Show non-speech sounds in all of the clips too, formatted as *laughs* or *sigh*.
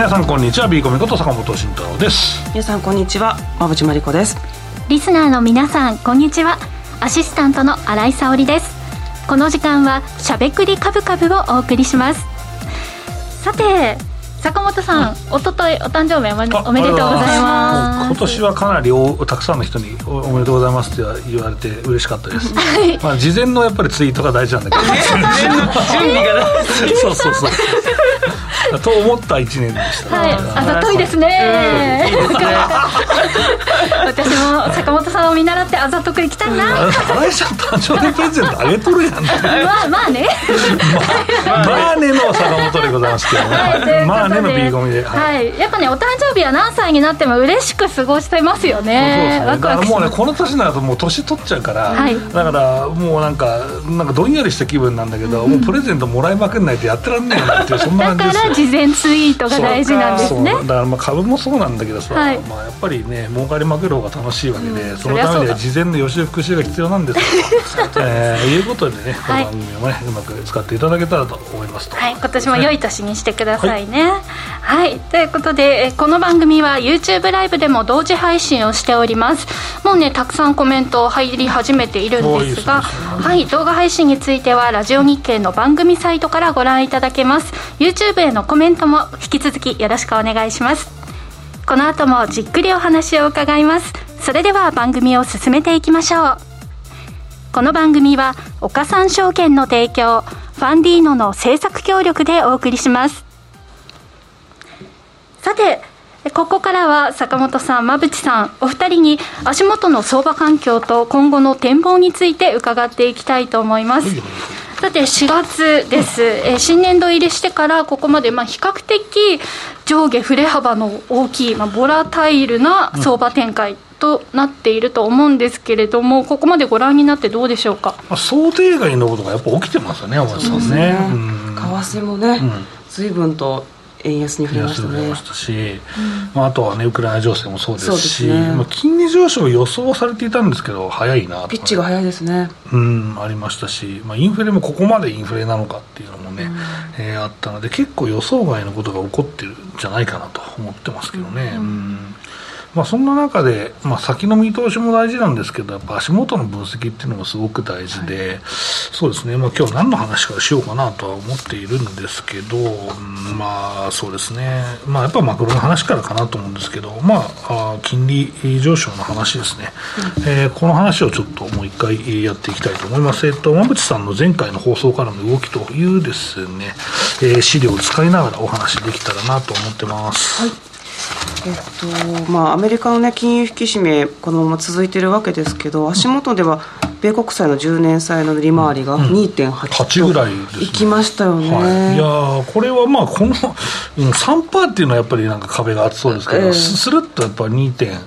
えー、皆さんこんにちは。ビーコミこと坂本慎太郎です。皆さんこんにちは。馬淵真理子です。リスナーの皆さんこんにちは。アシスタントの新井沙織です。この時間はしゃべくりカブカブをお送りします。さて坂本さん、おとといお誕生日おめでとうございます。今年はかなりおたくさんの人におめでとうございますって言われて嬉しかったです、*laughs* まあ事前のやっぱりツイートが大事なんだけど。*laughs* *laughs* 準備がそうそうそう *laughs* と思った一年でした、はい、あざとい。ですね、私も坂本さんを見習ってあざとくいきたいな。新井さん誕生日プレゼントあげとるやんまあまあね。まあ、まあね。の坂本でございますけどね、はい、まあねの B 組で、はい、はい、やっぱねお誕生日は何歳になっても嬉しく過ごしてますよね。そうそうもうねこの年になるともう年取っちゃうから、はい、だからもうなんかなんかどんやりした気分なんだけど、うん、もうプレゼントもらいまくんないとやってらんねえなっていうそんな感じですよ事前ツイートが大事なんですね。だからまあ株もそうなんだけどさ、はい、まあ、やっぱりね儲かりまくる方が楽しいわけで、うん、そのためには事前の予習復習が必要なんですよ。*laughs* えー、いうことでねこの番組をね、うまく使っていただけたらと思いますと、はい、今年も良い年にしてくださいね、はい、はい、ということでこの番組は YouTube ライブでも同時配信をしております。もうねたくさんコメント入り始めているんですが、はい、動画配信についてはラジオ日経の番組サイトからご覧いただけます。YouTube へのコメントも引き続きよろしくお願いします。この後もじっくりお話を伺います。それでは番組を進めていきましょう。この番組は岡三証券の提供ファンディーノの制作協力でお送りします。さてここからは坂本さん、馬淵さん、お二人に足元の相場環境と今後の展望について伺っていきたいと思います。さて4月です、えー、新年度入りしてからここまでまあ比較的上下振れ幅の大きい、まあ、ボラタイルな相場展開となっていると思うんですけれども、ここまでご覧になってどうでしょうか、まあ、想定外のことがやっぱ起きてますよね、山田さんね。為替もね、ずいぶんと円安に触れましたね。したし、うん、まあ、あとはね、ウクライナ情勢もそうですし、すね、まあ、金利上昇予想されていたんですけど、早いなピッチが早いですね。うん、ありましたし、まあ、インフレもここまでインフレなのかっていうのもね、うん、えー、あったので、結構予想外のことが起こってるんじゃないかなと思ってますけどね。うん、うんまあ、そんな中で、まあ、先の見通しも大事なんですけど、やっぱ足元の分析っていうのもすごく大事で、はい、そうですね、まあ今日何の話からしようかなとは思っているんですけど、まあそうですね、まあやっぱマクロの話からかなと思うんですけど、まあ、金利上昇の話ですね、うん、えー、この話をちょっともう一回やっていきたいと思います。えっと、馬淵さんの前回の放送からの動きというですね、えー、資料を使いながらお話できたらなと思ってます。はいえっとまあ、アメリカの、ね、金融引き締め、このまま続いているわけですけど、足元では米国債の10年債の利回りが2.8ぐらいいきましたよね、はい、いやこれはまあ、この *laughs* 3%っていうのはやっぱりなんか壁が厚そうですけど、えー、するっとやっぱり2.23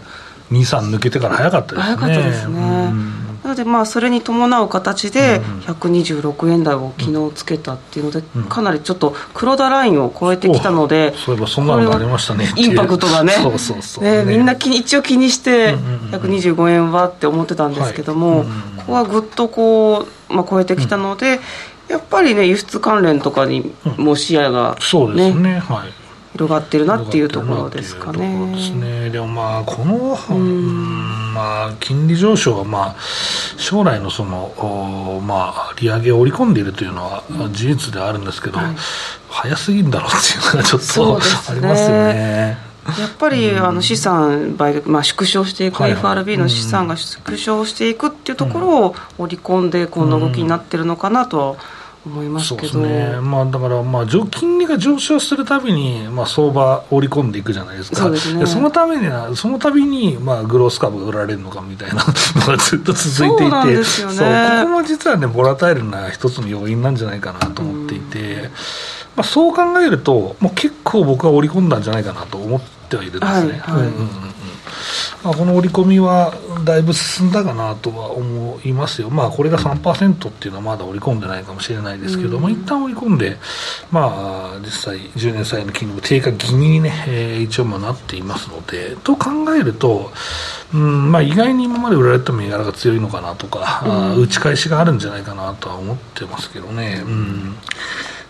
抜けてから早かったですね。早かったですね、うんなので、まあ、それに伴う形で、126円台を昨日つけたっていうので、かなりちょっと黒田ラインを超えてきたので、そういえばそんなのがありましたね。インパクトがね、*laughs* そうそうそう。ねみんな一応気にして、125円はって思ってたんですけども、ここはぐっとこう、まあ、超えてきたので、やっぱりね、輸出関連とかにも視野が、ね、そうですね、はい。広がってるなっていうところですかね。ですね。でもまあこの、うん、まあ、金利上昇はまあ将来のそのまあ利上げを織り込んでいるというのは事実ではあるんですけど、はい、早すぎるんだろうっていうのがちょっと、ありますよね。やっぱり、あの資産売まあ、縮小していく、FRB の資産が縮小していくっていうところを織り込んで、この動きになってるのかなと。思いますけど。そうですね、まあ、だから、まあ、金利が上昇するたびに、まあ、相場織り込んでいくじゃないですか、そね、そのためには、そのたびに、まあ、グロース株が売られるのかみたいなのが *laughs* ずっと続いていて、そう、ね、ここも実はね、ボラタイルな一つの要因なんじゃないかなと思っていて、まあ、そう考えると、もう結構僕は織り込んだんじゃないかなと思ってはいるんですね。はいはい、うんうんまあ、この織り込みはだいぶ進んだかなとは思いますよ、まあ、これが3%っていうのはまだ織り込んでないかもしれないですけども、うん、一旦織り込んで、まあ、実際、10年債の金利も低下気味にね、えー、一応まあなっていますので、と考えると、うんまあ、意外に今まで売られた銘柄が強いのかなとか、うん、打ち返しがあるんじゃないかなとは思ってますけどね。うん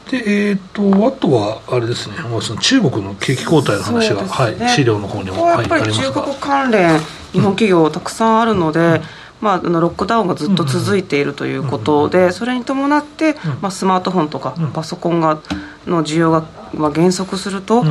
で、えーと、あとはあれですね、その中国の景気後退の話が、ね、はい、資料の方にも、やっぱり中国関連、日本企業たくさんあるので、うんまあ、あのロックダウンがずっと続いているということで、それに伴って、まあ、スマートフォンとかパソコンがの需要が、まあ、減速すると、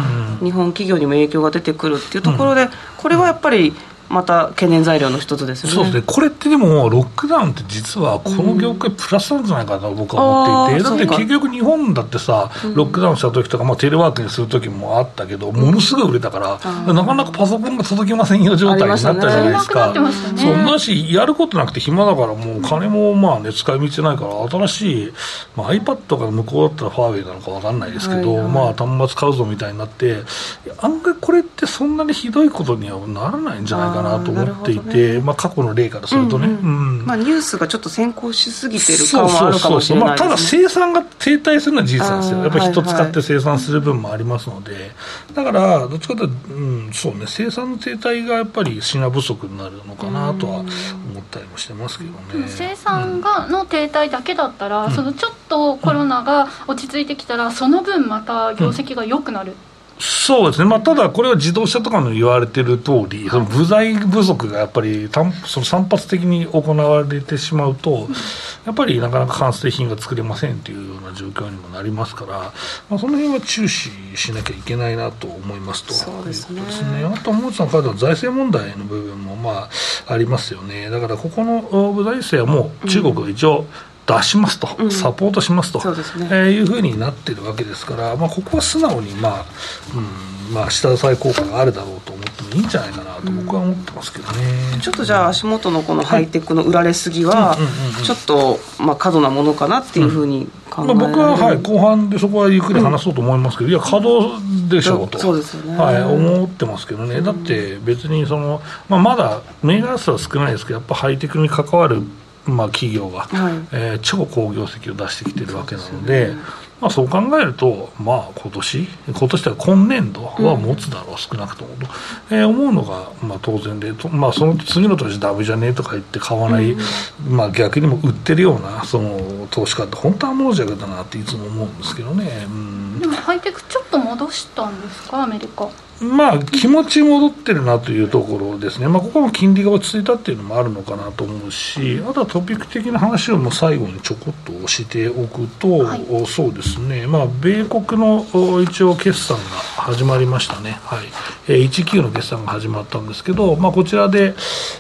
日本企業にも影響が出てくるっていうところで、これはやっぱりまた懸念材料の一つですよね。そうですね、これってでも、ロックダウンって実はこの業界プラスなんじゃないかと僕は思っていて、うん、だって結局、日本だってさ、ロックダウンした時とか、まあ、テレワークにする時もあったけど、ものすごい売れたから、なかなかパソコンが届きませんよ状態になったじゃないですか。ね、そうだし、やることなくて暇だから、もう金もまあね、使い道ないから、新しい、まあ、iPad とか向こうだったらファーウェイなのか分かんないですけど、はいはい、まあ、端末買うぞみたいになって、案外これってそんなにひどいことにはならないんじゃないかなと思っていて。て、まあ、過去の例からするとね、まあ、ニュースがちょっと先行しすぎてる感はあるかもしれない、ね、ただ生産が停滞するのは事実なんですよ。やっぱり人使って生産する分もありますので、はいはい、だからどっちかというと、うん、そうね。生産の停滞がやっぱり品不足になるのかなとは思ったりもしてますけどね。生産がの停滞だけだったら、うん、そのちょっとコロナが落ち着いてきたら、その分また業績が良くなる、うんそうですね、まあ、ただこれは自動車とかの言われてる通り、その部材不足がやっぱりその散発的に行われてしまうと、やっぱりなかなか完成品が作れませんというような状況にもなりますから、まあ、その辺は注視しなきゃいけないなと思いますと。そうですね。ですねあともう一つのカードは財政問題の部分もまあありますよね、だからここの部財政はもう中国は一応、うん出しますと、うん、サポートしますと、ね。えー、いうふうになってるわけですから、まあ、ここは素直に、まあうんまあ、下支え効果があるだろうと思ってもいいんじゃないかなと僕は思ってますけどね、うん、ちょっとじゃあ足元のこのハイテクの売られすぎはちょっと、まあ、過度なものかなっていうふうに考えられる、まあ、僕は、はい、後半でそこはゆっくり話そうと思いますけど、いや稼働でしょうと。そうですよね、はい、思ってますけどね。だって別にその、まあ、まだ銘柄数は少ないですけどやっぱハイテクに関わるまあ、企業が、はい、えー、超好業績を出してきてるわけなので、まあ、そう考えると、まあ、今年今年は今年度は持つだろう、うん、少なくともと、えー、思うのが、まあ、当然で、まあ、その次の年ダメじゃねえとか言って買わない、うん、まあ、逆にも売ってるようなその投資家って本当はもうじゃだなっていつも思うんですけどね。うん、でもハイテクちょっと戻したんですかアメリカ。まあ、気持ち戻ってるなというところですね、まあ、ここも金利が落ち着いたっていうのもあるのかなと思うし、あとはトピック的な話をもう最後にちょこっとしておくと、はい、そうですね、まあ、米国の一応、決算が始まりましたね、はい。えー、19の決算が始まったんですけど、まあ、こちらで、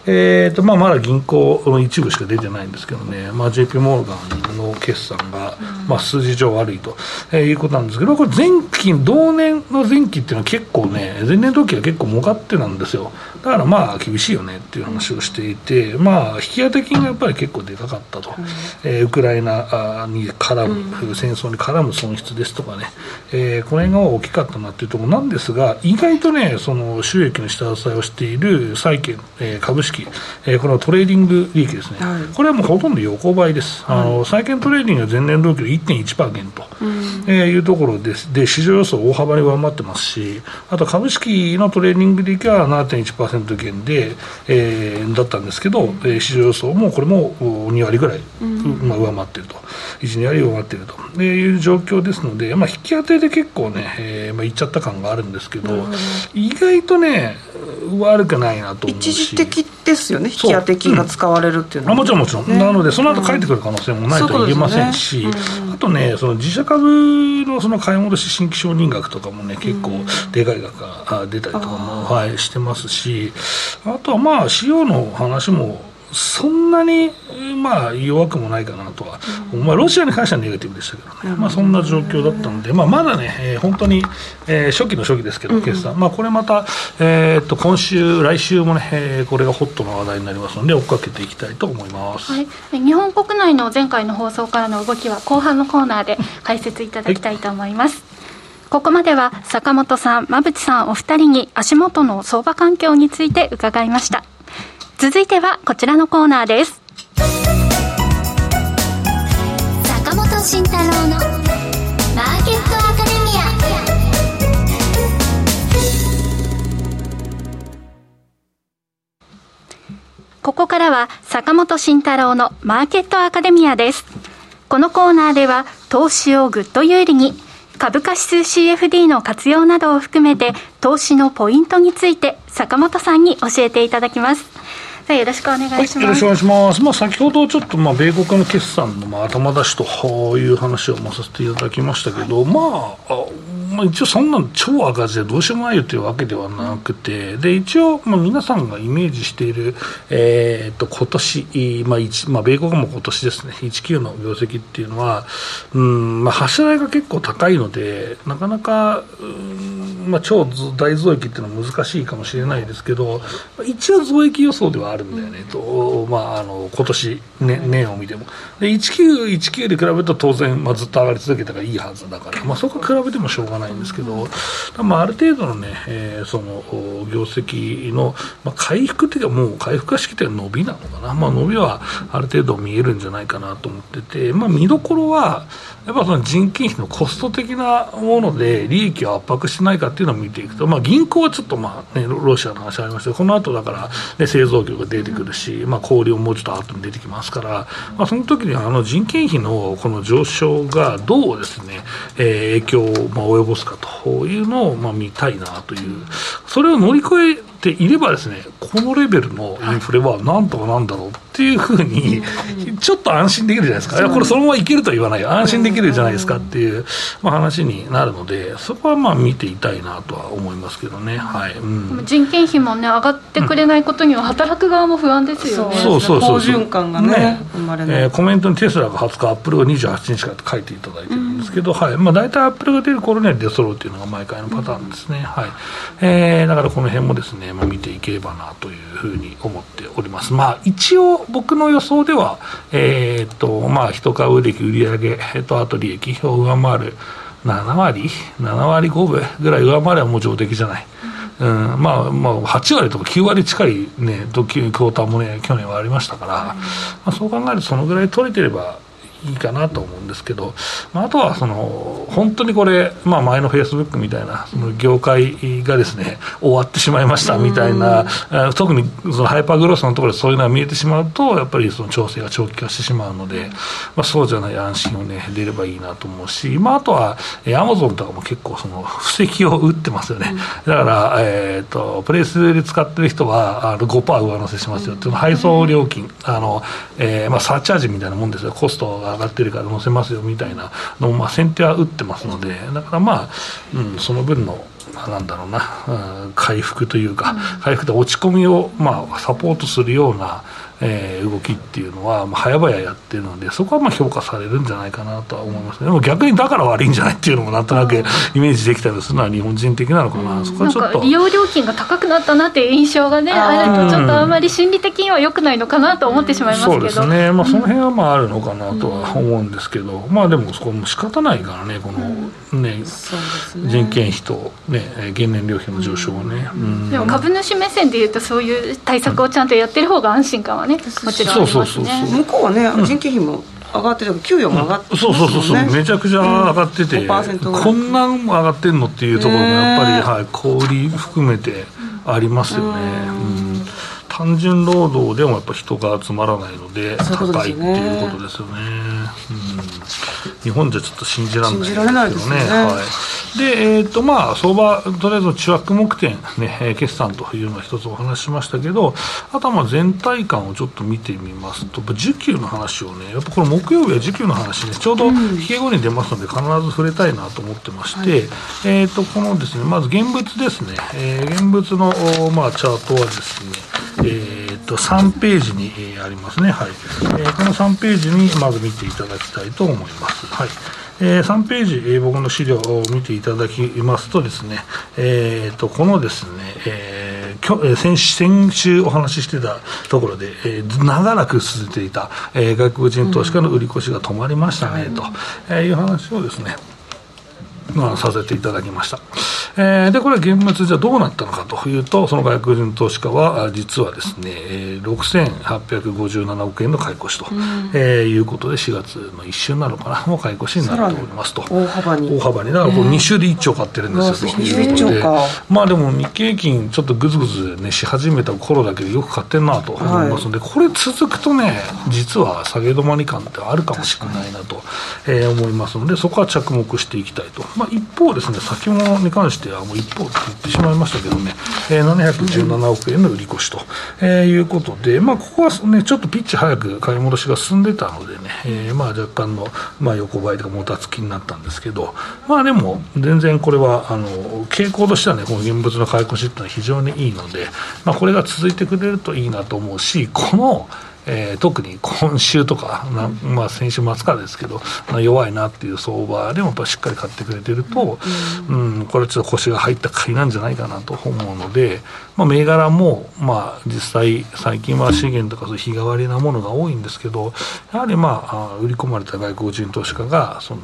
えーとまあ、まだ銀行の一部しか出てないんですけどね、まあ、JP モルガンの決算が、まあ、数字上悪いと、えー、いうことなんですけど、これ、前期、同年の前期っていうのは結構ね、前年同期は結構儲かってなんですよ。だからまあ厳しいよねっていう話をしていて、まあ、引き当て金がやっぱり結構でかかったと、うん、えー、ウクライナに絡む、うん、戦争に絡む損失ですとかね、えー、この辺が大きかったなっていうところ。なんですが意外とねその収益の下支えをしている債券、えー、株式、えー、このトレーディング利益ですね、はい、これはもうほとんど横ばいです、はい、あの債券トレーディングは前年同期の1.1%減と、うん、えー、いうところです。で市場予想大幅に上回ってますしあと株式のトレーディング利益は7.1%減で、えー、だったんですけど、えー、市場予想もこれも2割ぐらい、うん、まあ、上回っていると。1、2割上回っていると。いう状況ですので、まあ、引き当てで結構ね、えーまあ、いっちゃった感があるんですけど、意外とね悪くないなと思うし。一時的ですよね引き当て金が使われるっていうのは、うん、もちろんもちろん、ね、なのでその後帰ってくる可能性もないとは言えませんし、ね。うん、あとねその自社株のその買い戻し新規承認額とかもね結構でかい額が出たりとかも、はい、してますしあとはまあ仕様の話もそんなに、まあ、弱くもないかなとは、うん、まあ、ロシアに関してはネガティブでしたけどね、うん、まあ、そんな状況だったので、まあ、まだね、えー、本当に、えー、初期の初期ですけど、決算、うん、まあ、これまた、えー、っと今週、来週もね、えー、これがホットな話題になりますので、追っかけていきたいと思います、はい、日本国内の前回の放送からの動きは、後半のコーナーで解説いただきたいと思います。はいここまでは坂本さん、馬淵さんお二人に足元の相場環境について伺いました。続いてはこちらのコーナーです。坂本慎太郎のマーケットアカデミア。ここからは坂本慎太郎のマーケットアカデミアです。このコーナーでは投資をぐっと有利に株価指数 CFD の活用などを含めて投資のポイントについて坂本さんに教えていただきます。さあよろしくお願いします、はい、よろしくお願いします。まあ先ほどちょっとまあ米国の決算のまあ頭出しという話をさせていただきましたけど、まあまあ、一応そんな超赤字でどうしようもないよというわけではなくて、で一応、まあ、皆さんがイメージしている、えー、と今年、まあ一まあ、米国も今年ですね、19の業績っていうのは、うんまあ、柱代が結構高いので、なかなか、うんまあ、超大増益っていうのは難しいかもしれないですけど、一応増益予想ではあるんだよね、とまあ、あの今年、ね、年を見ても。で1919で比べると当然、まあ、ずっと上がり続けたらいいはずだから、まあ、そこ比べてもしょうがない。んですけど、まあ、ある程度のね、えー、その業績の、まあ、回復っていうか、もう回復化してきて伸びなのかな、まあ、伸びはある程度見えるんじゃないかなと思ってて、まあ、見どころは、やっぱその人件費のコスト的なもので利益を圧迫してないかっていうのを見ていくと、まあ、銀行はちょっと、まあね、ロシアの話ありましたけど、この後だから、ね、製造業が出てくるし、まあ、小売ももうちょっと後に出てきますから、まあ、その時にはあの人件費のこの上昇がどうですね、えー、影響をまあ及ぼすかというのをまあ見たいなという、それを乗り越えていればですね、このレベルのインフレはなんとかなんだろうっていうふうに、ちょっと安心できるじゃないですか。いや、これそのままいけるとは言わない。安心できるじゃないですかっていう、まあ、話になるので、そこはまあ見ていたいなとは思いますけどね。はい。うん、人件費もね、上がってくれないことには、働く側も不安ですよね。そうそうそうそう。循環がね、ね生まれない。えー、コメントにテスラが20日、アップルが28日からって書いていただいてるんですけど、はい。まあ大体アップルが出る頃には出揃うっていうのが毎回のパターンですね。はい。えー、だからこの辺もですね、まあ見ていければなというふうに思っております。まあ、一応僕の予想では、えー、っと、まあ、一株利益、売上、えっと、あと利益を上回る7割 ?7 割5分ぐらい上回ればもう上出来じゃない。うん、まあ、まあ、8割とか9割近いね、クォーターもね、去年はありましたから、まあ、そう考えるとそのぐらい取れてれば、いいかなと思うんですけど、まあ、あとはその本当にこれ、まあ、前のフェイスブックみたいなその業界がですね終わってしまいましたみたいな、特にそのハイパーグロスのところでそういうのが見えてしまうとやっぱりその調整が長期化してしまうので、まあ、そうじゃない安心をね出ればいいなと思うし、まあ、あとはアマゾンとかも結構その布石を打ってますよね、だから、えーと、プレイスで使ってる人はあの5%上乗せしますよ。っていうの配送料金。あの、えーまあ、サーチャージみたいなもんですよ。コストが上がってるから載せますよみたいなのを、まあ、先手は打ってますのでだからまあ、うん、その分のなんだろうな、うん、回復というか、回復で落ち込みを、まあ、サポートするような、えー、動きっていうのは、まあ、早々やってるのでそこはまあ評価されるんじゃないかなとは思いますでも逆にだから悪いんじゃないっていうのもなんとなくイメージできたりするのは日本人的なのかな、うん、そこはちょっと。利用料金が高くなったなっていう印象がねあるとちょっとあんまり心理的には良くないのかなと思ってしまいますけど、そうですね、まあ、その辺はまああるのかなとは思うんですけど、うん、まあでもそこも仕方ないからねこのね,、ね。人件費と、ね、原燃料費の上昇はね、でも株主目線でいうとそういう対策をちゃんとやってる方が安心感はねもちろんそうそう。そう向こうはね、人件費も上がってる給与も上がって、ね、そうそうそうそう。めちゃくちゃ上がってて、うん、こんなん上がってんのっていうところもやっぱり、はい、小売含めてありますよね、うん、単純労働でもやっぱ人が集まらないので高いっていうことですよね、うん、日本じゃちょっと信じられないですけどね。はい。で、えーとまあ、相場、とりあえず中枠目点、ね、*laughs* 決算というのは一つお話ししましたけど、あとはまあ全体感をちょっと見てみますと、需給の話をね、やっぱこの木曜日は需給の話ね、ちょうど引け後に出ますので、必ず触れたいなと思ってまして、はい、えーと、このですね、まず現物ですね、えー、現物の、まあ、チャートはですね、えーと、3ページに、ありますね、はい。えー、この3ページにまず見ていただきたいと思います。はい。えー、3ページ、えー、僕の資料を見ていただきますとですね、えーと、このですね、えー、先先週お話ししてたところで、えー、長らく続いていた、えー、外国人投資家の売り越しが止まりましたね、うん、と、えー、いう話をですね、まあ、させていただきました。えー、でこれ現物じゃどうなったのかというとその外国人投資家は実はですね、えー、6857億円の買い越しと、うん、えー、いうことで4月の一瞬なのかなもう買い越しになっておりますと。大幅に。大幅に。だからこれ2週で1兆買ってるんですよ、えー、2週1兆か。まあでも日経平均ちょっとぐずぐずねし始めた頃だけでよく買ってんなと思いますので、はい、これ続くとね実は下げ止まり感ってあるかもしれないなと、えー、思いますのでそこは着目していきたいと、まあ、一方ですね先物に関してはもう一方って言ってしまいましたけどね、えー、717億円の売り越しと、えー、いうことで、まあ、ここはねちょっとピッチ早く買い戻しが進んでたのでね、えー、まあ若干の、まあ、横ばいとかもたつきになったんですけどまあでも全然これはあの傾向としてはねこの現物の買い越しっていうのは非常にいいので、まあ、これが続いてくれるといいなと思うしこのえー、特に今週とか、まあ、先週末からですけど、弱いなっていう相場でもやっぱしっかり買ってくれてると、うん、うん、これちょっと腰が入った買いなんじゃないかなと思うので、まあ、銘柄も、まあ、実際、最近は資源とかそう日替わりなものが多いんですけど、やはり、まあ、売り込まれた外国人投資家が、その、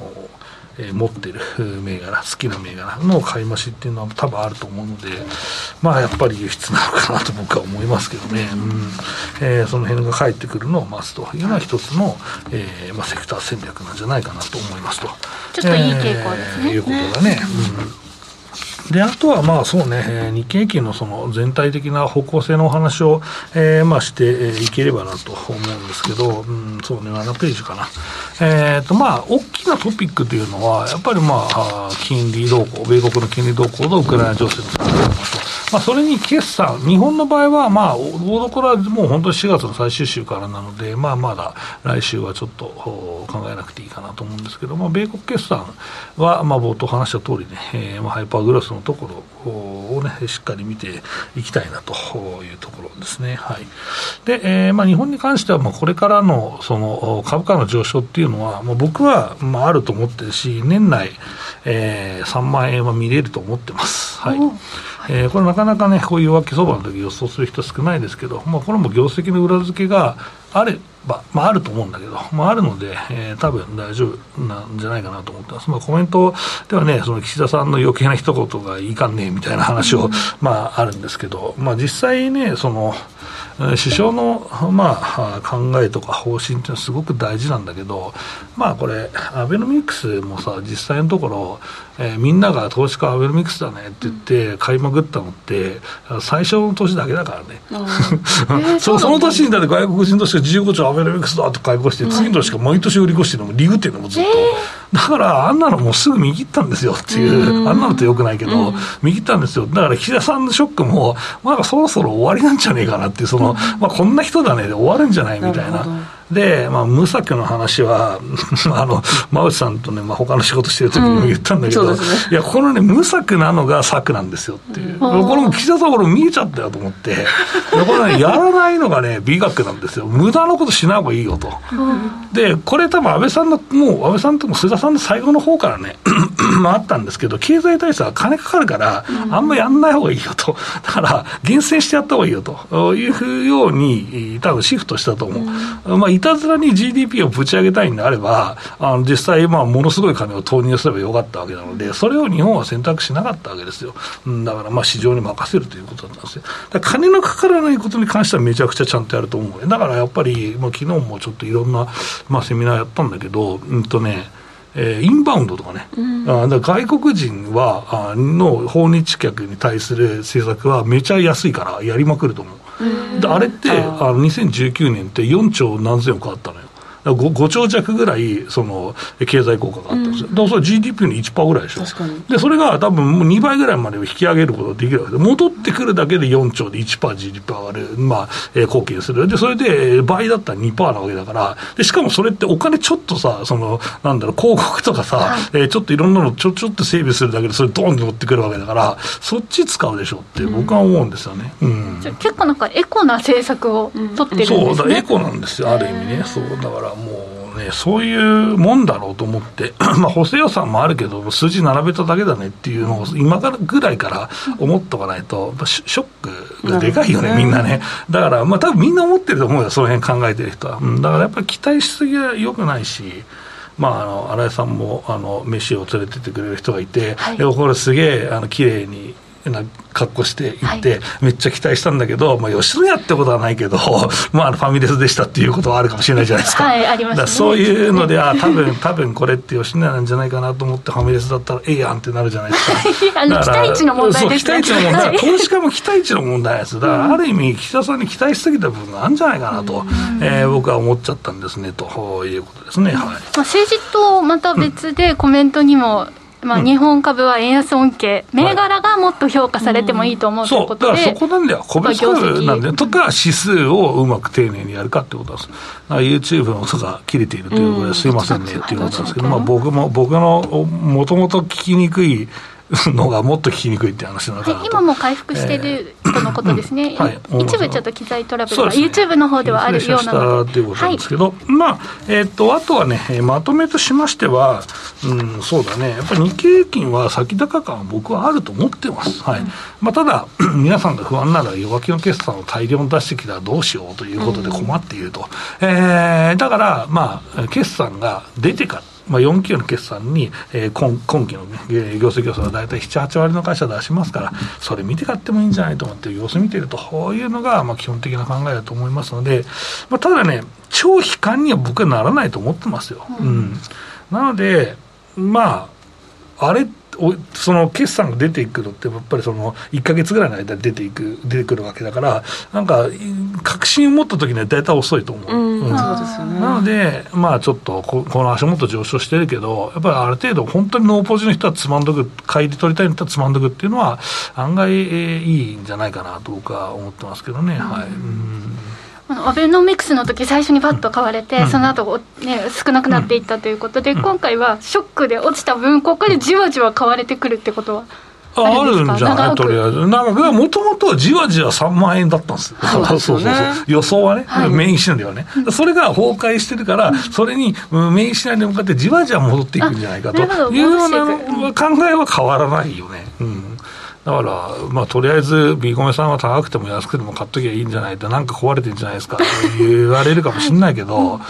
えー、持ってる *laughs* 銘柄好きな銘柄の買い増しっていうのは多分あると思うのでまあやっぱり輸出なのかなと僕は思いますけどね、うんえー、その辺が返ってくるのを待つというのは一つの、えーまあ、セクター戦略なんじゃないかなと思いますと。ちょっといい傾向ですね。いうことがね。うんであとはまあそうね、え、日経平均のその全体的な方向性のお話を、えー、まあしていければなと思うんですけど、うん、そうね、7ページかな。えっ、ー、とまあ、大きなトピックというのは、やっぱりまあ、金利動向、米国の金利動向とウクライナ情勢の差がありま。あ、それに決算、日本の場合は、まあ、大所はもう本当に4月の最終週からなので、まあ、まだ来週はちょっと考えなくていいかなと思うんですけど、まあ、米国決算は、まあ、冒頭話した通りね、えーまあ、ハイパーグラスのところをね、しっかり見ていきたいなというところですね。はい。で、えー、まあ、日本に関しては、まあ、これからの、その、株価の上昇っていうのは、まあ、僕は、まあ、あると思ってるし、年内、えー、3万円は見れると思ってます。はい。えー、これなかなかね、こういう弱気相場の時予想する人少ないですけど、まあ、これも業績の裏付けがあれば、まあ、あると思うんだけど、まあ、あるので、えー、多分大丈夫なんじゃないかなと思ってます。まあ、コメントではね、その岸田さんの余計な一言がいいかんねえみたいな話を、まあ、あるんですけど、まあ、実際ね、その、首相の、まあ、考えとか方針っていうのはすごく大事なんだけど、まあこれ、アベノミクスもさ、実際のところ、えー、みんなが投資家アベノミクスだねって言って買いまくったのって、最初の年だけだからね。*laughs* えー、そその年にだって外国人として15兆アベノミクスだと買い越して、次の年から毎年売り越してるのも理由っていうのもずっと。だからあんなのもうすぐ見切ったんですよっていう、あんなのってよくないけど、見切ったんですよ。だから岸田さんのショックも、まあそろそろ終わりなんじゃねえかなっていう、その、まあこんな人だねで終わるんじゃないみたいな。で、まあ、無策の話は、*laughs* あの、馬内さんとね、まあ、他の仕事してる時にも言ったんだけど、うんね、いや、このね、無策なのが策なんですよっていう。これも岸田さん、これ見えちゃったよと思って、これね、やらないのがね、美学なんですよ。無駄なことしない方がいいよと。で、これ多分安倍さんの、もう安倍さんとも菅田さんの最後の方からね、*clears throat* まあ、あったんですけど、経済対策は金かかるから、あんまやんない方がいいよと。だから、厳選してやった方がいいよというように、多分シフトしたと思う。まあいたずらに GDP をぶち上げたいんであれば、あの実際、まあ、ものすごい金を投入すればよかったわけなので、それを日本は選択しなかったわけですよ。だから、まあ、市場に任せるということだったんですよ。だ金のかからないことに関してはめちゃくちゃちゃんとやると思う。だからやっぱり、まあ、昨日もちょっといろんな、まあ、セミナーやったんだけど、うんとね、えー、インバウンドとかね、うん、あだ外国人はあの訪日客に対する政策はめちゃ安いからやりまくると思う。あれってあの2019年って4兆何千億あったのよ 5, 5兆弱ぐらいその経済効果があったんですよ、うん、だからそれ GDP の1%ぐらいでしょ、でそれが多分もう2倍ぐらいまで引き上げることができるわけで、戻ってくるだけで4兆で 1%GDP 上がる、まあえー、貢献する、でそれで倍だったら2%なわけだから。で、しかもそれってお金ちょっとさ、そのなんだろう、広告とかさ、はい、えー、ちょっといろんなのちょちょっと整備するだけで、それ、ドーンと乗ってくるわけだから、そっち使うでしょって僕は思うんですよね。うん、結構なんかエコな政策を取ってるんですね、そうだ、エコなんですよ、ある意味ね。そうだからもうね、そういうもんだろうと思って、*clears throat* まあ補正予算もあるけど、数字並べただけだねっていうのを、今からぐらいから思っとかないと、ショックがでかいよね、みんなね。だから、まあ多分みんな思ってると思うよ、その辺考えてる人は。うん、だからやっぱり期待しすぎはよくないし、まあ、あの新井さんもあの飯を連れてってくれる人がいて、はい、これすげえあの綺麗にな格好して行って、はい、めっちゃ期待したんだけど、まあ、吉野家ってことはないけど、*laughs* まあ、ファミレスでしたっていうことはあるかもしれないじゃないですか。はい、あります、ね、そういうので、あ多分多分これって吉野家なんじゃないかなと思って、ファミレスだったらええやんってなるじゃないですか。あの期待値の問題ですね。期待値の問題、投資家も期待値の問題です。だから、ある意味、岸田さんに期待しすぎた部分があるんじゃないかなと、えー、僕は思っちゃったんですね、ということですね。はいまあ、政治とまた別でコメントにも、うんまあ、日本株は円安恩恵、銘柄がもっと評価されてもいいと思うということで、そう、だからそこなんだよ、個別株なんで、とか、指数をうまく丁寧にやるかってことです。YouTube の音が切れているということで、すいませんねっていうことなんですけど、まあ、僕も、僕のもともと聞きにくい、のがもっと聞きにくいって話なのかな、はい、今も回復してるとのことですね、えーはい、一部ちょっと機材トラブルが、ね、YouTube の方ではあるようなので。ということなんですけど、はい、まあ、えっ、ー、と、あとはね、まとめとしましては、うん、そうだね、やっぱり日経平均は先高感は僕はあると思ってます。はい。うん、まあ、ただ、*clears throat* 皆さんが不安なら弱気の決算を大量に出してきたらどうしようということで困っていると。うん、えー、だから、まあ、決算が出てから、まあ、4期の決算に、えー、今今期の、ね、業績予想は大体7、8割の会社出しますから、それ見て買ってもいいんじゃないと思って様子見てると、こういうのがまあ基本的な考えだと思いますので、まあ、ただね、超悲観には僕はならないと思ってますよ。うん、うん、なので、まあ、あれその決算が出てくるって、やっぱりその1か月ぐらいの間出ていく、出てくるわけだから、なんか、確信を持った時には大体遅いと思う。うんうん、そうですよね。なので、まあちょっとこ、この足元上昇してるけど、やっぱりある程度、本当にノーポジの人はつまんどく、買いで取りたい人はつまんどくっていうのは、案外、えー、いいんじゃないかなと僕は思ってますけどね。うん、はい。うんアベノミクスの時最初にパッと買われて、うん、その後ね少なくなっていったということで、うん、今回はショックで落ちた分ここでじわじわ買われてくるってことはあるんじゃない？とりあえず。なんか、もともとじわじわ3万円だったんです。よ。そうそうそうそう。予想はね、はい、メインシナリオはね。それが崩壊してるから、それにメインシナリオに向かってじわじわ戻っていくんじゃないかというような考えは変わらないよね。うんだから、まあ、とりあえず、ビーコメさんは高くても安くても買っときゃいいんじゃないと、なんか壊れてんじゃないですかと言われるかもしれないけど、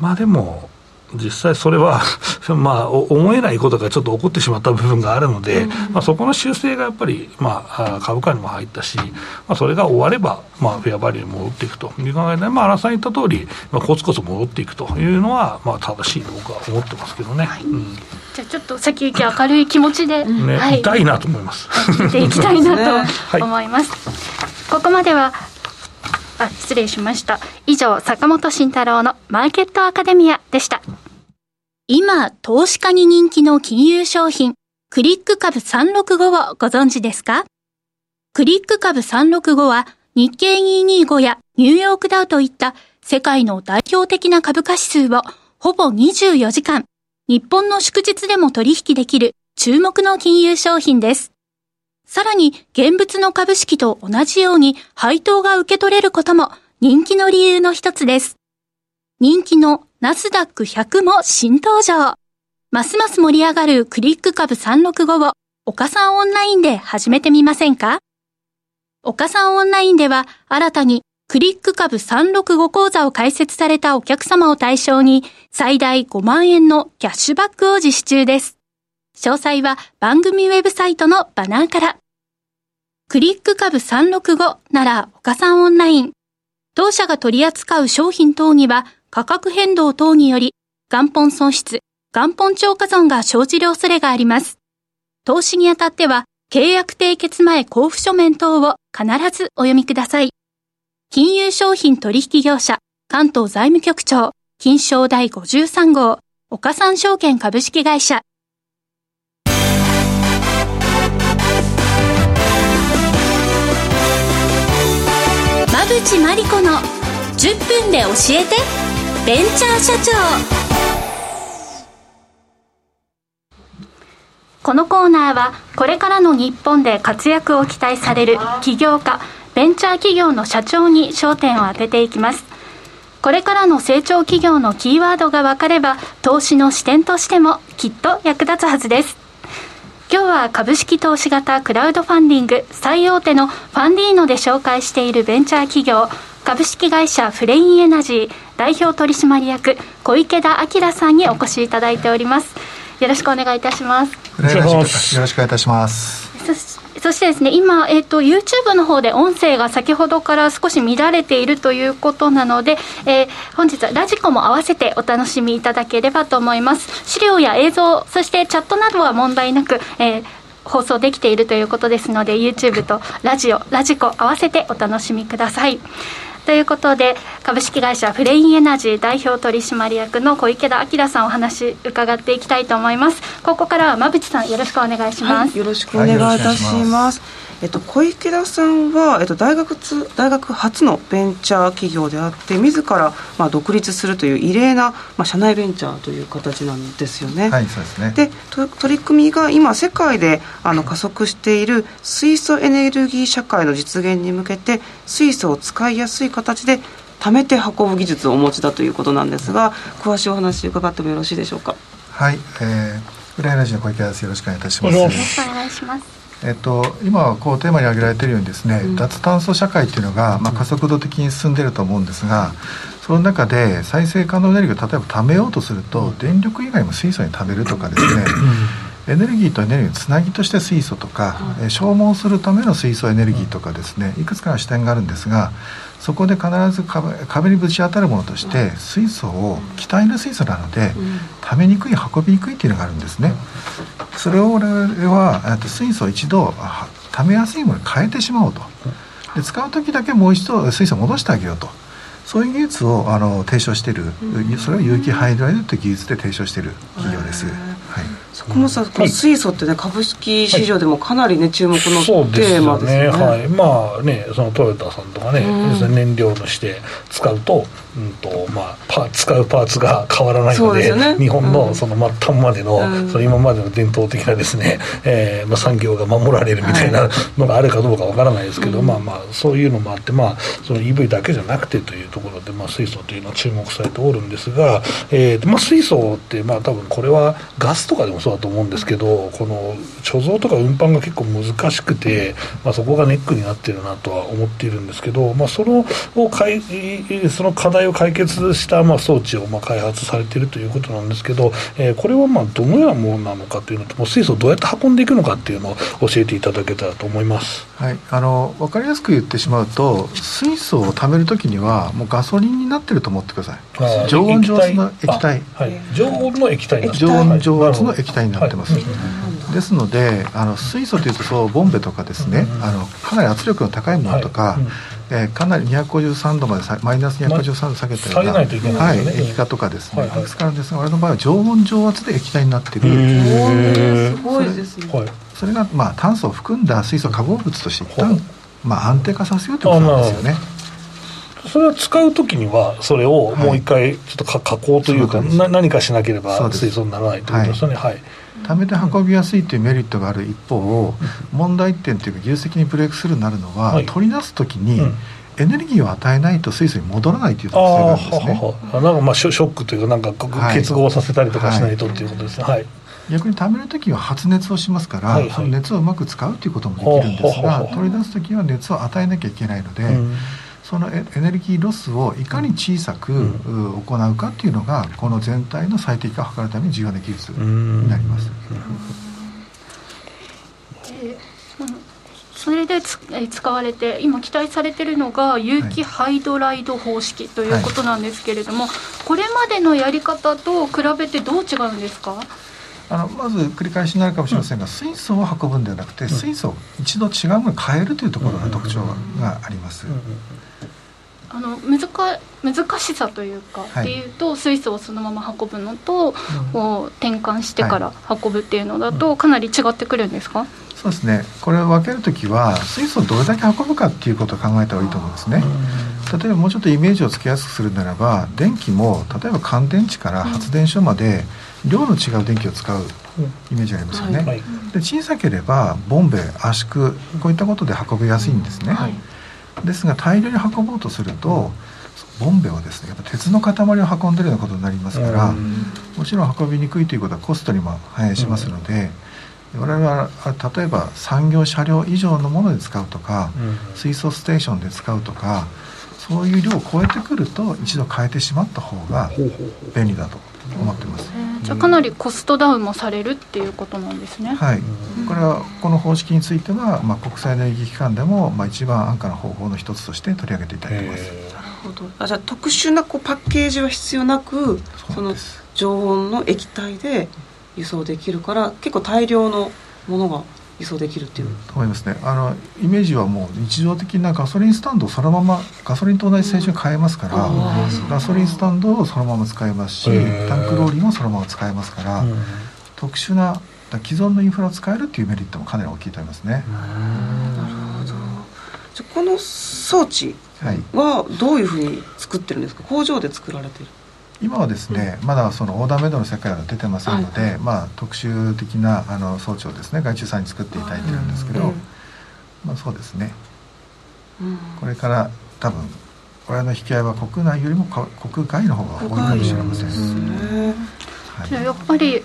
まあでも、実際それは *laughs* まあ、思えないことがちょっと起こってしまった部分があるので、うん、まあ、そこの修正がやっぱり、まあ、株価にも入ったし、まあ、それが終われば、まあ、フェアバリューに戻っていくと。いう考えで、まあ、荒さん言った通り、まあ、コツコツ戻っていくというのは、まあ、正しいと僕は思ってますけどね。はい。うん、じゃあちょっと先行き明るい気持ちで、ねはい、痛いなと思います。聞い。ていきたいなと *laughs* 思います。はい、ここまではあ失礼しました。以上坂本慎太郎のマーケットアカデミアでした。今、投資家に人気の金融商品、クリック株365をご存知ですか？クリック株365は日経225やニューヨークダウといった世界の代表的な株価指数をほぼ24時間、日本の祝日でも取引できる注目の金融商品です。さらに現物の株式と同じように配当が受け取れることも人気の理由の一つです。人気のナスダック100も新登場。ますます盛り上がるクリック株365を岡さんオンラインで始めてみませんか？岡さんオンラインでは新たにクリック株365講座を開設されたお客様を対象に最大5万円のキャッシュバックを実施中です。詳細は番組ウェブサイトのバナーから。クリック株365なら岡さんオンライン。当社が取り扱う商品等には価格変動等により元本損失、元本超過損が生じる恐れがあります。投資にあたっては契約締結前交付書面等を必ずお読みください。金融商品取引業者関東財務局長金賞第53号岡三証券株式会社馬淵真理子の10分で教えて。ベンチャー社長。このコーナーはこれからの日本で活躍を期待される起業家ベンチャー企業の社長に焦点を当てていきます。これからの成長企業のキーワードが分かれば投資の視点としてもきっと役立つはずです。今日は株式投資型クラウドファンディング最大手のファンディーノで紹介しているベンチャー企業株式会社フレインエナジー代表取締役小池田明さんにお越しいただいております。よろしくお願いいたします。よろしくお願いいたします。そそしてですね今、えーと、YouTube の方で音声が先ほどから少し乱れているということなので、えー、本日はラジコも合わせてお楽しみいただければと思います。資料や映像そしてチャットなどは問題なく、えー、放送できているということですので YouTube とラジオラジコ合わせてお楽しみください。ということで株式会社フレインエナジー代表取締役の小池田明さんお話伺っていきたいと思います。ここからは馬淵さんよろしくお願いします、はい、よろしくお願いいたします、えっと、小池田さんは、えっと、大学大学初のベンチャー企業であって自ら、まあ、独立するという異例な、まあ、社内ベンチャーという形なんですよね。はい、そうですねで取り組みが今世界であの加速している水素エネルギー社会の実現に向けて水素を使いやすい形で貯めて運ぶ技術をお持ちだということなんですが詳しいお話伺ってもよろしいでしょうか？はい、えー、浦ラジの小池です。よろしくお願いいたします。よろしくお願いします。えっと、今こうテーマに挙げられているようにですね、うん、脱炭素社会っていうのが、まあ、加速度的に進んでいると思うんですがその中で再生可能エネルギーを例えば貯めようとすると電力以外も水素に貯めるとかですね、エネルギーとエネルギーのつなぎとして水素とか、うん、消耗するための水素エネルギーとかですねいくつかの視点があるんですがそこで必ず壁にぶち当たるものとして水素を気体の水素なので溜めにくい運びにくいっていうのがあるんですね。それを我々は水素を一度溜めやすいものに変えてしまおうと。で使う時だけもう一度水素を戻してあげようと。そういう技術をあの提唱している、それを有機ハイドライドという技術で提唱している企業です。はいそこもさ、この水素ってね、株式市場でもかなりね、注目のテーマですね。はい、まあね、そのトヨタさんとかね、燃料として使うと、うんとまあ、パ使うパーツが *laughs* 変わらないので、ね、日本のその末端までの,、その今までの伝統的なですね、えーまあ、産業が守られるみたいなのがあるかどうかわからないですけど、まあまあそういうのもあって、まあ、その EV だけじゃなくてというところで、まあ、水素というのは注目されておるんですが、えーまあ、水素って、まあ、多分これはガスとかでもそうだと思うんですけどこの貯蔵とか運搬が結構難しくて、まあ、そこがネックになってるなとは思っているんですけど、まあ、そのをかいその課題を解決したまあ装置をまあ開発されているということなんですけど、えー、これはまあどのようなものなのかというのと水素をどうやって運んでいくのかっていうのを教えていただけたらと思います。はい、あの分かりやすく言ってしまうと水素を貯めるときにはもうガソリンになってると思ってください。常温常圧の液体。はい、常温の液体常温常圧の液体になってます、はい、ですのであの水素というとそうボンベとかですね、あのかなり圧力の高いものとか、はい。えー、かなり253度までマイナス253度下げてるような、はい、液化とかですね、はいはい、ですからですが我の場合は常温常圧で液体になっている。すごいですね。それが、まあ、炭素を含んだ水素化合物として一旦、まあ、安定化させようということなんですよね。それは使う時にはそれをもう一回ちょっと加工というか、はい、な何かしなければ水素にならないということですよね。はい、はい。貯めて運びやすいというメリットがある一方、問題点というか技術的にブレイクスルーになるのは、はい、取り出す時に、エネルギーを与えないと水素に戻らないという特性があるんですね。あなんかまあショックというかなんか結合させたりとかしないとっていうことですね。はい、はい。逆に貯める時は発熱をしますから、はいはい、その熱をうまく使うということもできるんですが取り出す時は熱を与えなきゃいけないので、うん、そのエネルギーロスをいかに小さく、行うかっていうのがこの全体の最適化を図るために重要な技術になります。それで使われて今期待されているのが有機ハイドライド方式ということなんですけれども、はい、これまでのやり方と比べてどう違うんですか？あのまず繰り返しになるかもしれませんが、うん、水素を運ぶんではなくて、うん、水素を一度違うものに変えるというところが特徴があります。あの難難しさというか、はい、っていうと水素をそのまま運ぶのと、うん、転換してから運ぶっていうのだと、かなり違ってくるんですか、そうですね。これを分ける時は水素をどれだけ運ぶかっていうことを考えた方がいいと思うんですね。例えばもうちょっとイメージをつけやすくするならば電気も例えば乾電池から発電所まで量の違う電気を使うイメージがありますよね。はい、で小さければボンベ圧縮こういったことで運びやすいんですね。はいですが大量に運ぼうとすると、ボンベはですねやっぱ鉄の塊を運んでるようなことになりますから、もちろん運びにくいということはコストにも反映しますので、我々は例えば産業車両以上のもので使うとか、水素ステーションで使うとかそういう量を超えてくると一度変えてしまった方が便利だと思ってます、じゃあかなりコストダウンもされるっていうことなんですね。はい。これはこの方式については、まあ、国際エネルギー機関でも、まあ、一番安価な方法の一つとして取り上げていただいてます。なるほど。あじゃあ特殊なこうパッケージは必要なくその常温の液体で輸送できるから結構大量のものが輸送できるっていうと思いますね。あのイメージはもう日常的なガソリンスタンドをそのままガソリンと同じ性質に変えますから、うん、ガソリンスタンドをそのまま使えますしタンクローリーもそのまま使えますから、うん、特殊な既存のインフラを使えるっていうメリットもかなり大きいと思いますね。なるほど。じゃこの装置はどういうふうに作ってるんですか？工場で作られてる今はですね、うん、まだそのオーダーメイドの世界は出てませんので、はい、まあ、特殊的なあの装置をですね外注さんに作っていただいてるんですけど、うん、まあ、そうですね、うん、これから多分親の引き合いは国内よりも国外の方が多いかもしれません。ね。はい、やっぱり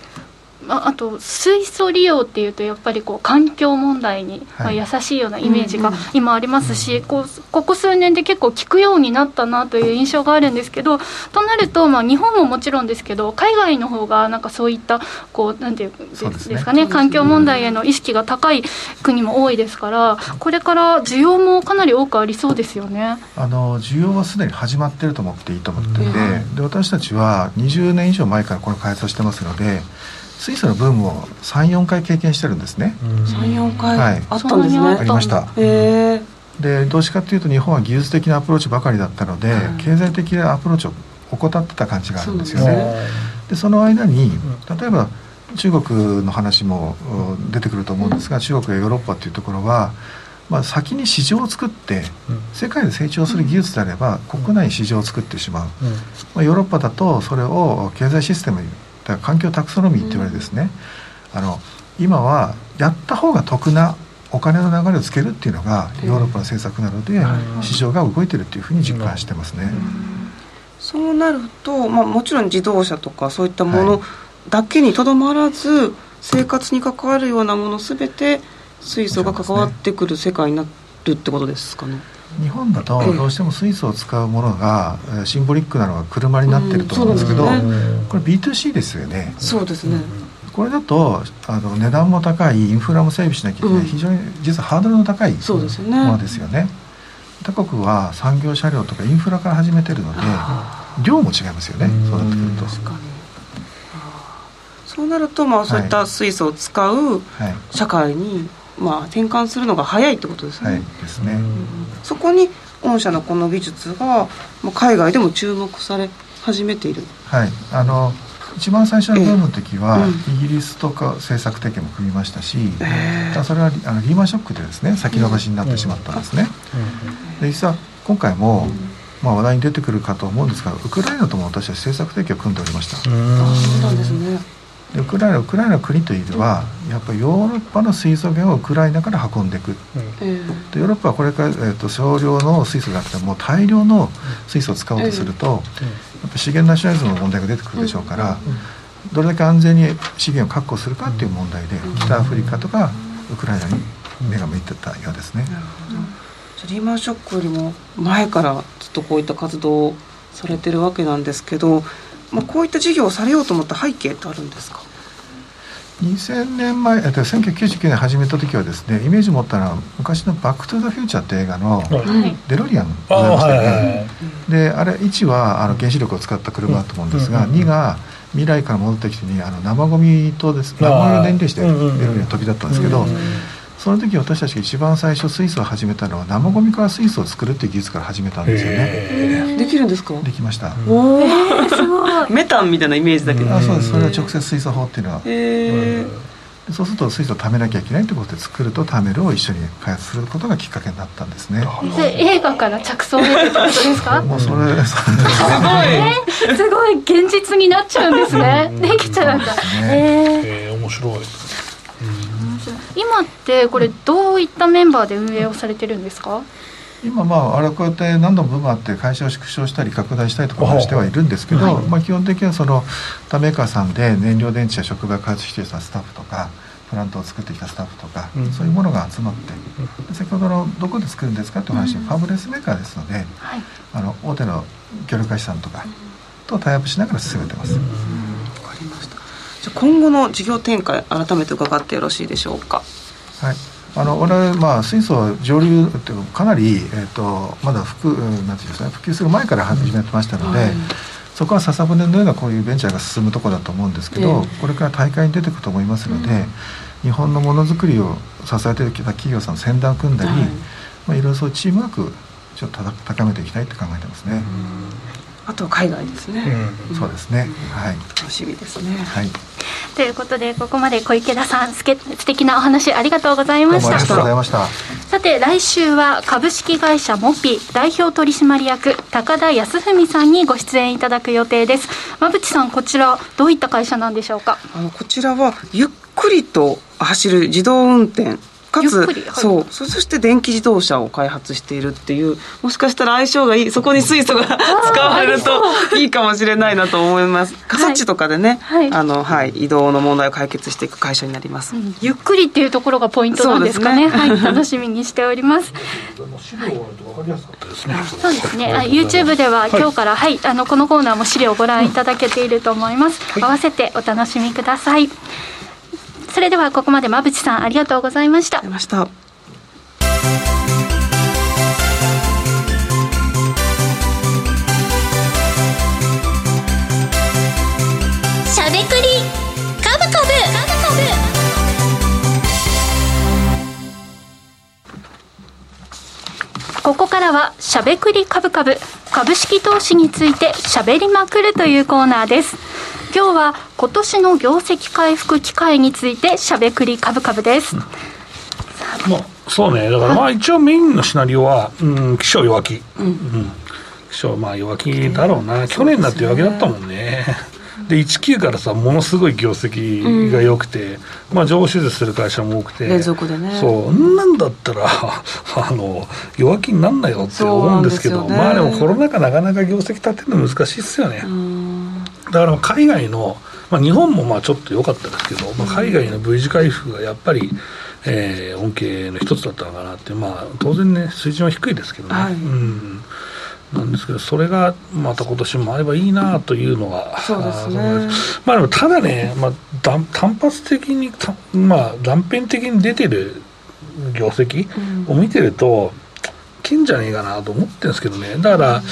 ああと水素利用っていうとやっぱりこう環境問題に、ま優しいようなイメージが今ありますし、こうここ数年で結構聞くようになったなという印象があるんですけどとなると、まあ、日本ももちろんですけど海外の方がなんかそういったこうなんていうんですかね、ね、環境問題への意識が高い国も多いですからこれから需要もかなり多くありそうですよね。あの需要はすでに始まっていると思っていいと思っていて、で私たちは20年以上前からこの開発をしてますので。水素のブームを34回経験してるんですね。34回、はい、あったんですね。ありました。へえでどうしかというと日本は技術的なアプローチばかりだったので、経済的なアプローチを怠ってた感じがあるんですよね。でその間に例えば中国の話も出てくると思うんですが、中国やヨーロッパっていうところはまあ、先に市場を作って世界で成長する技術であれば国内に市場を作ってしまう、まあ、ヨーロッパだとそれを経済システムだから環境タクソノミーって言われですね、うん、あの今はやった方が得なお金の流れをつけるっていうのがヨーロッパの政策なので、市場が動いてるっていうふうに実感してますね。そうなると、まあ、もちろん自動車とかそういったものだけにとどまらず、生活に関わるようなものすべて水素が関わってくる世界になるってことですかね。日本だとどうしても水素を使うものがシンボリックなのが車になってると思うんですけど、うんね、これ B2C ですよね。そうですね。これだとあの値段も高いインフラも整備しなきゃいけない、うん、非常に実はハードルの高いものですよね。他国は産業車両とかインフラから始めてるので量も違いますよね。そうなってくると。そうなるとまあそういった水素を使う社会に、はいまあ、転換するのが早いってことですね。はい、ですね、うん、そこに御社のこの技術が、まあ、海外でも注目され始めている。はいあの一番最初のブームの時は、うん、イギリスとか政策提携も組みましたし、えー、それはあのリーマンショックでですね先延ばしになってしまったんですね。で実は今回も、まあ、話題に出てくるかと思うんですがウクライナとも私は政策提携を組んでおりました。そうなんですねウクライナウクライナの国というのは、やっぱりヨーロッパの水素源をウクライナから運んでいく、うん、でヨーロッパはこれから、えーと、少量の水素じゃなくてもう大量の水素を使おうとすると、やっぱ資源ナショナリズムの問題が出てくるでしょうから、どれだけ安全に資源を確保するかっていう問題で、北アフリカとかウクライナに目が向いてたようですね。リーマンショックよりも前からずっとこういった活動をされてるわけなんですけどまあ、こういった事業をされようと思った背景ってあるんですか？2000年前1999年始めた時はですねイメージ持ったのは昔の「バック・トゥ・ザ・フューチャー」って映画のデロリアンございましたよね、であれ1はあの原子力を使った車だと思うんですが、2が未来から戻ってきてにあの生ゴミとです生ゴミを燃料してデロリアン飛びだったんですけど、その時私たちが一番最初水素を始めたのは生ゴミから水素を作るっていう技術から始めたんですよね。できるんですか？できました。おお、すごい。メタンみたいなイメージだけど。あ、そうです。それは直接水素法っていうのは。へそうすると水素を貯めなきゃいけないってことで作ると貯めるを一緒に開発することがきっかけになったんですね。映画から着想を得てたことですか？もうそれすごいすごい現実になっちゃうんですね。できちゃうんだ。ええ面白い。今ってこれどういったメンバーで運営をされてるんですか？今まああれこうやって何度も部分あって会社を縮小したり拡大したりとかしてはいるんですけど、まあ、基本的にはその他メーカーさんで燃料電池や触媒開発しているスタッフとかプラントを作ってきたスタッフとか、うん、そういうものが集まって、うん、先ほどのどこで作るんですかってお話、うん、ファブレスメーカーですので、はい、あの大手の協力会社さんとかとタイアップしながら進めてます。今後の事業展開改めて伺ってよろしいでしょうか。はいあの我々、まあ、水素上流っていうかなり、えーと、まだ普及なんていうんですか、ね、普及する前から始めてましたので、はい、そこは笹舟のようなこういうベンチャーが進むところだと思うんですけど、えー、これから大会に出てくると思いますので、うん、日本のものづくりを支えてきた企業さんの先端を組んだり、はいまあ、いろいろそういうチームワークちょっと高めていきたいと考えてますね。あとは海外ですね、うん、そうですね、はい。楽しみですね。はい。ということでここまで小池田さんすけ素敵なお話ありがとうございました。ありがとうございました。さて来週は株式会社モピ代表取締役高田康文さんにご出演いただく予定です。馬淵さんこちらどういった会社なんでしょうか？あのこちらはゆっくりと走る自動運転かつ、はい、そう。そして電気自動車を開発しているっていうもしかしたら相性がいいそこに水素が *laughs* 使われるといいかもしれないなと思います。過疎地とかでね、はい、あのはい、移動の問題を解決していく会社になります、うん、ゆっくりっていうところがポイントなんですかね、ね、はい、楽しみにしております。そうですね、はい、YouTube では今日から、はい、あのこのコーナーも資料をご覧いただけていると思います、合わせてお楽しみくださいそれではここまで馬淵さんありがとうございました。ありました。しゃべくりカブカブ。ここからはしゃべくりカブカブ株式投資についてしゃべりまくるというコーナーです今日は今年の業績回復機会についてしゃべくり株株です、うん、まあ、そうね。だからまあ一応メインのシナリオは、うん、気象弱気、うん、うん、気象まあ弱気だろうな、去年だって弱気だったもんね。で19からさものすごい業績が良くて、うん、まあ上手術する会社も多くて。連続でね。そう。なんだったら *laughs* あの弱気になんなよって思うんですけど、ね、まあでもコロナ禍なかなか業績立てるの難しいっすよね、だから海外の、まあ、日本もまあちょっと良かったですけど、まあ、海外の V 字回復がやっぱり、えー、恩恵の一つだったのかなって、まあ、当然ね、水準は低いですけどね。はい、うん。なんですけど、それがまた今年もあればいいなというのが、そうですね。まあでも、ただね、まあ、単発的に、まあ、断片的に出てる業績を見てると、け、うんじゃねえかなと思ってるんですけどね、だから、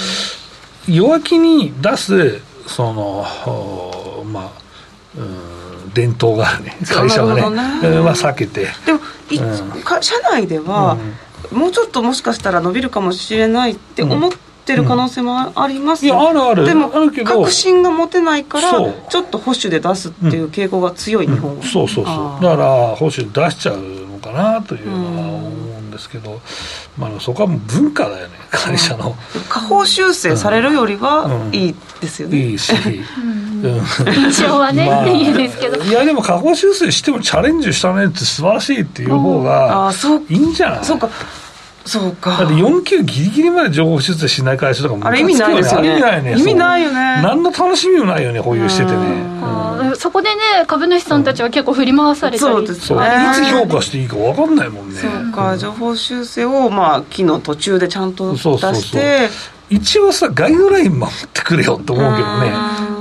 弱気に出すそのまあうん伝統があるね。会社はね。ね、まあ、避けて。でも、うん、社内では、うん、もうちょっともしかしたら伸びるかもしれないって思ってる可能性もあります、うん、いやあるある。でも確信が持てないからちょっと保守で出すっていう傾向が強い日本は、そうそうそう。だから保守出しちゃうのかなというのは思うんですけど、まあ、そこはもう文化だよね会社の、下方修正されるよりはいいですよね、いいし、*laughs* 印象はね、まあ、いいですけど。いやでも下方修正してもチャレンジしたねって素晴らしいっていう方がいいんじゃない？そうかそうか。だって4級ギリギリまで情報出演しない会社とかもあれ意味ないですよね。意味ないね。意味ないよね。何の楽しみもないよね保有しててね、うん、そこでね株主さんたちは結構振り回されたり、うん、そう。ですね。いつ評価していいか分かんないもんね。そうか。情報修正をまあ期の途中でちゃんと出して。そうそうそう。一応さガイドライン守ってくれよと思うけどね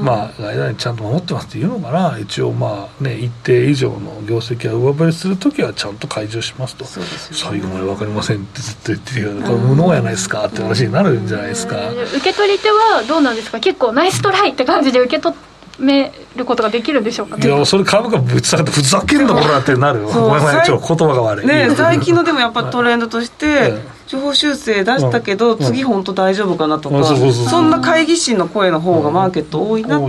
まあガイドラインちゃんと守ってますっていうのかな。一応まあね一定以上の業績が上振れする時はちゃんと開示しますと、ね、最後まで分かりませんってずっと言ってるけどこれ無能やないですかって話になるんじゃないですか。受け取り手はどうなんですか？結構ナイストライって感じで受け取めることができるんでしょうか、ね、いやそれ株価ぶち下げてふざけんなこらってなるよ。ごめんなさいちょっと言葉が悪い。ね最近のでもやっぱトレンドとして、情報修正出したけど、次本当大丈夫かなとか、そんな会議心の声の方がマーケット多いなっ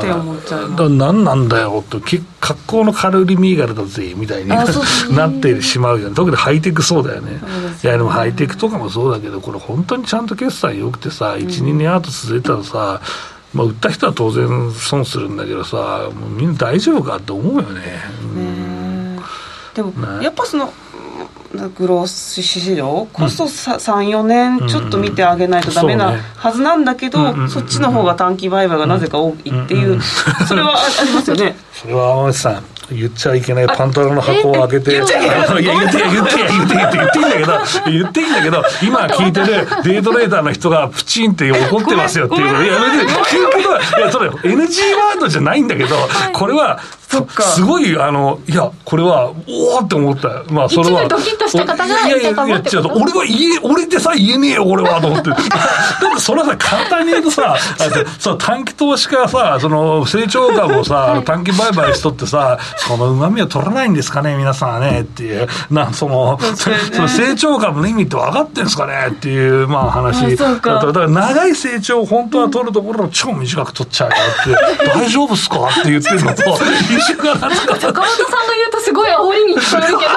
て思っちゃう、うん、何なんだよと格好のカルリミーガルだぜみたいに *laughs* なってしまうよね。特にハイテクそうだよね。いやでもハイテクとかもそうだけどこれ本当にちゃんと決算良くてさ12年後続いたらさ、まあ、売った人は当然損するんだけどさもうみんな大丈夫かって思うよね。ねでも、ね、やっぱそのグロース市場こそ34年ちょっと見てあげないとダメなはずなんだけど、そっちの方が短期売買がなぜか多いっていう、それはありますよね。それはさん言っちゃいけないパンタロンの箱を開けて、*laughs* いや、言って、言って、言って、言って、言って、言っていいんだけど、言っていいんだけど、今聞いてるデイトレーダーの人がプチンって怒ってますよっていうの。いや、別に、いや、それ NG ワードじゃないんだけど、これは、すごい、あの、いや、これは、おおって思った。まあ、それは。ドキッとした方がいやいやいや、違う、俺は言え、俺でさえ言えねえよ、俺は、と思って。だってそれはさ、簡単に言うとさ、そう短期投資家がさ、その、成長株をさ、短期売買しとってさ、その旨味を取らないんですかね、皆さんはね、っていう、な、その、その成長株の意味って分かってんですかね、っていう、まあ話。だから長い成長を本当は取るところを超短く取っちゃうよって、大丈夫っすか？って言ってるのと、*laughs* 週間なんですか。坂本さんが言うとすごい煽りに聞こえるけど。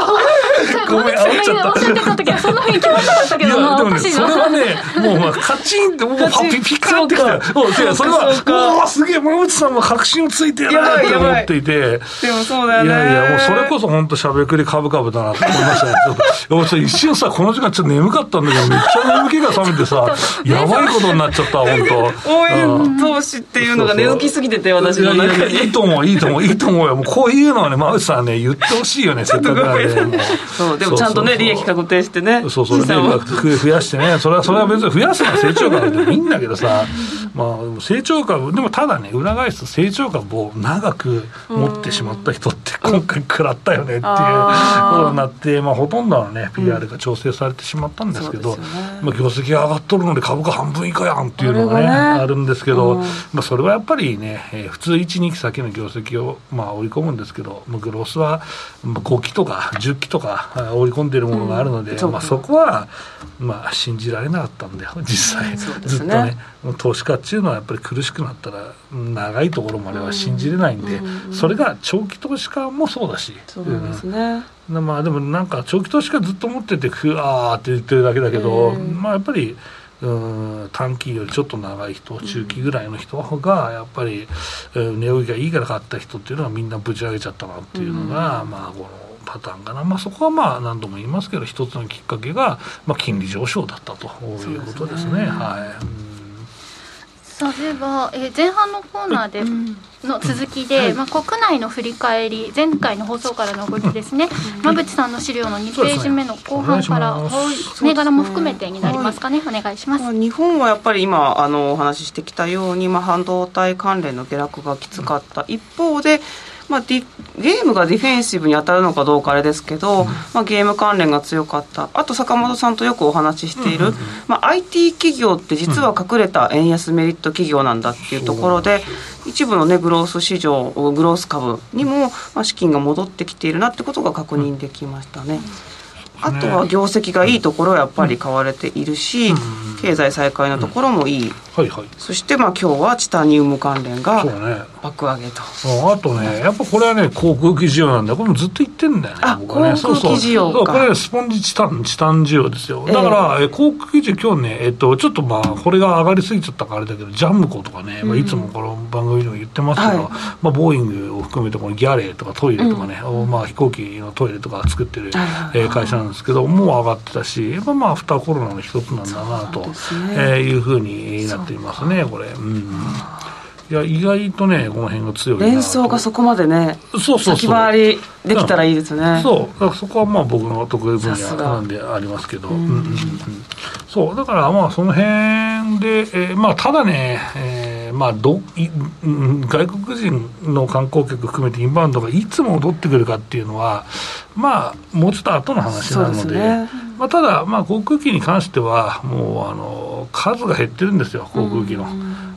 *laughs* ごめん煽っちゃった。おっしゃってた時はそんなふうに聞こえなかったけどな、ね、それはねもうまあカチンってもうピピカってきた。それはおおすげえ馬内さんも確信をついてやばいと思っていて。でもそうだよね。いやいやもうそれこそ本当しゃべくりかぶかぶだなと思いましたね一瞬さこの時間ちょっと眠かったんだけどめっちゃ眠気が覚めてさ *laughs* やばいことになっちゃった本当。応援投資っていうのが根付きすぎてて私の中に。いいと思ういいと思ういいと思うよ。もうこういうのはね、馬内さんね、言ってほしいよね、*laughs* せっかくなんで。そう、でもちゃんとね、利益確定してね。そうそう、利益増やしてね、それは、それは別に増やすのは成長株でもいいんだけどさ、まあ、成長株、でもただね、裏返すと成長株を長く持ってしまった人って今回食らったよねっていうことになって、まあ、ほとんどのね、PR が調整されてしまったんですけど、まあ、業績が上がっとるので株価半分以下やんっていうのがね、あるんですけど、まあ、それはやっぱりね、え普通1、2期先の業績を、まあ、織り込むんですけど、グロスは5期とか10期とか織り込んでいるものがあるので、まあ、そこは、まあ、信じられなかったんだよ、実際、ずっとね。投資家っていうのはやっぱり苦しくなったら長いところまでは信じれないんで、それが長期投資家もそうだしそうですね、うん、まあでもなんか長期投資家ずっと持っててふわーって言ってるだけだけど、まあやっぱりうん短期よりちょっと長い人中期ぐらいの人がやっぱり、値動きがいいから買った人っていうのはみんなぶち上げちゃったなっていうのが、まあこのパターンかな、まあ、そこはまあ何度も言いますけど一つのきっかけが、まあ、金利上昇だったということですね。すねはい、うんそういえば、えー、前半のコーナーでの続きで、まあ、国内の振り返り前回の放送からの動きですね、馬淵さんの資料の2ページ目の後半から、銘柄も含めてになりますかね、お願いします。日本はやっぱり今あのお話ししてきたように、まあ、半導体関連の下落がきつかった。一方で、まあ、ゲームがディフェンシブに当たるのかどうかあれですけど、うん、まあ、ゲーム関連が強かった。あと坂本さんとよくお話ししている、うんうんうん、まあ、IT 企業って実は隠れた円安メリット企業なんだっていうところで、うん、一部の、ね、グロース市場グロース株にも、まあ、資金が戻ってきているなってことが確認できましたね。あとは業績がいいところはやっぱり買われているし、経済再開のところもいい、はいはい、そしてまあ今日はチタニウム関連が爆上げと、ね、あとねやっぱこれはね航空機需要なんだ。これもずっと言ってんだよねあ僕はね。航空機需要これスポンジチタンチタン需要ですよ。だから、えー、航空機需要今日ねえっとちょっとまあこれが上がりすぎちゃったからあれだけどジャムコとかね、まあ、いつもこの番組でも言ってますけど、はい、まあ、ボーイングを含めてこのギャレーとかトイレとかね、うん、まあ、飛行機のトイレとか作ってる、えー、会社なんですけどもう上がってたしやっぱまあアフターコロナの一つなんだなと、ね。えー、いうふうになっていますねこれ。うんいや意外とねこの辺が強い連想がそこまでねそうそう先回りできたらいいですね。そう。だからそこはまあ僕の得意分野なんでありますけど。うん。うんうん、そう。だからまあその辺で、えー、まあただね、えー、まあどい外国人の観光客含めてインバウンドがいつ戻ってくるかっていうのはまあもうちょっと後の話なので、ね、まあ、ただまあ航空機に関してはもうあの数が減ってるんですよ航空機の。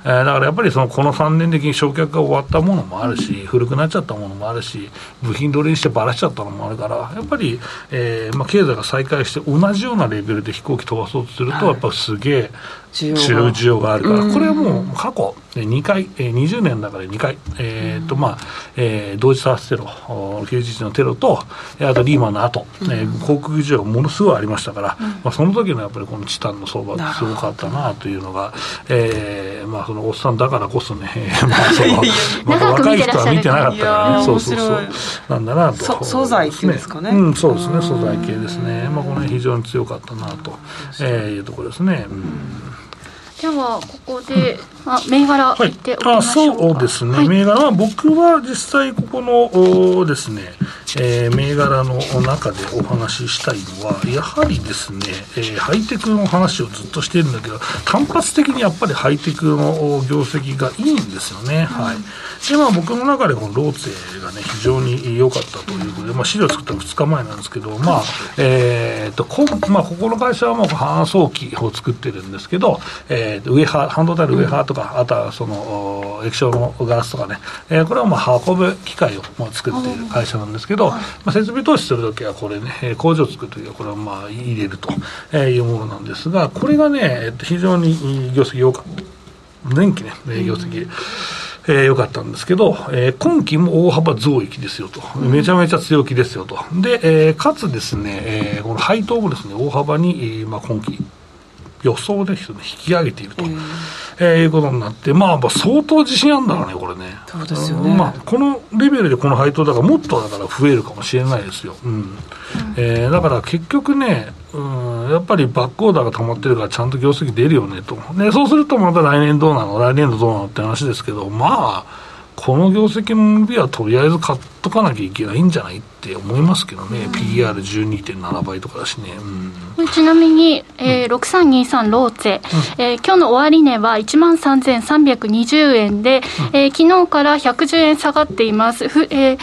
えー、だからやっぱりそのこの3年的に焼却が終わったものもあるし、古くなっちゃったものもあるし、部品取りにしてばらしちゃったのもあるから、やっぱり、えーまあ、経済が再開して同じようなレベルで飛行機飛ばそうとすると、やっぱすげえ、需要が。あるから、これはもう過去2回、えー、20年の中で2回、えーとまあえー、同時多発テロ、911のテロと、あとリーマンの後、うん、えー、航空需要がものすごいありましたから、うん、まあ、その時のやっぱりこのチタンの相場ってすごかったなというのが、えーまあ、そのおっさんだからこそね、まあそのまあ、*laughs* 若い人は見てなかったからね、そうそうそう、なんだなと。素材系ですかね。うん、そうですね、素材系ですね。まあ、この辺非常に強かったなと、えー、いうところですね。うんじゃあここであ銘柄はい、そうですね、はい、銘柄は僕は実際ここのですね、えー、銘柄の中でお話ししたいのはやはりですね、えー、ハイテクの話をずっとしているんだけど単発的にやっぱりハイテクの業績がいいんですよね、うん、はい。でまあ僕の中でこのローツェがね非常に良かったということで、まあ、資料作ったの2日前なんですけどまあえー、とこ,、まあ、ここの会社はもう搬送機を作ってるんですけど、えー、ウェハ半導体のウェハーとか、うん、あとはその液晶のガラスとかね、えー、これはまあ運ぶ機械をもう作っている会社なんですけど、まあ、設備投資するときはこれね工場を作るときはこれはまあ入れるというものなんですがこれがね非常に業績良かった。前期ね業績、うん。えー、よかったんですけど、えー、今期も大幅増益ですよと、めちゃめちゃ強気ですよと、で、えー、かつですね、えー、この配当もですね大幅に、えーまあ、今期、予想ですね、引き上げていると。えー、いうことになって、まあ、相当自信あるんだろうね、これね。そうですよね。まあ、このレベルでこの配当だから、もっとだから増えるかもしれないですよ。うん。うん、えー、だから結局ね、うん、やっぱりバックオーダーが溜まってるから、ちゃんと業績出るよねと。で、そうするとまた来年どうなの？来年度どうなの？って話ですけど、まあ、この業績の伸びはとりあえず買っとかなきゃいけないんじゃないって思いますけどね、うん、PR12.7 倍とかだしね、うん、ちなみに、えー、6323ローツェ、うん、えー、今日の終値は1万3320円で、うん、えー、昨日から110円下がっています。ふえー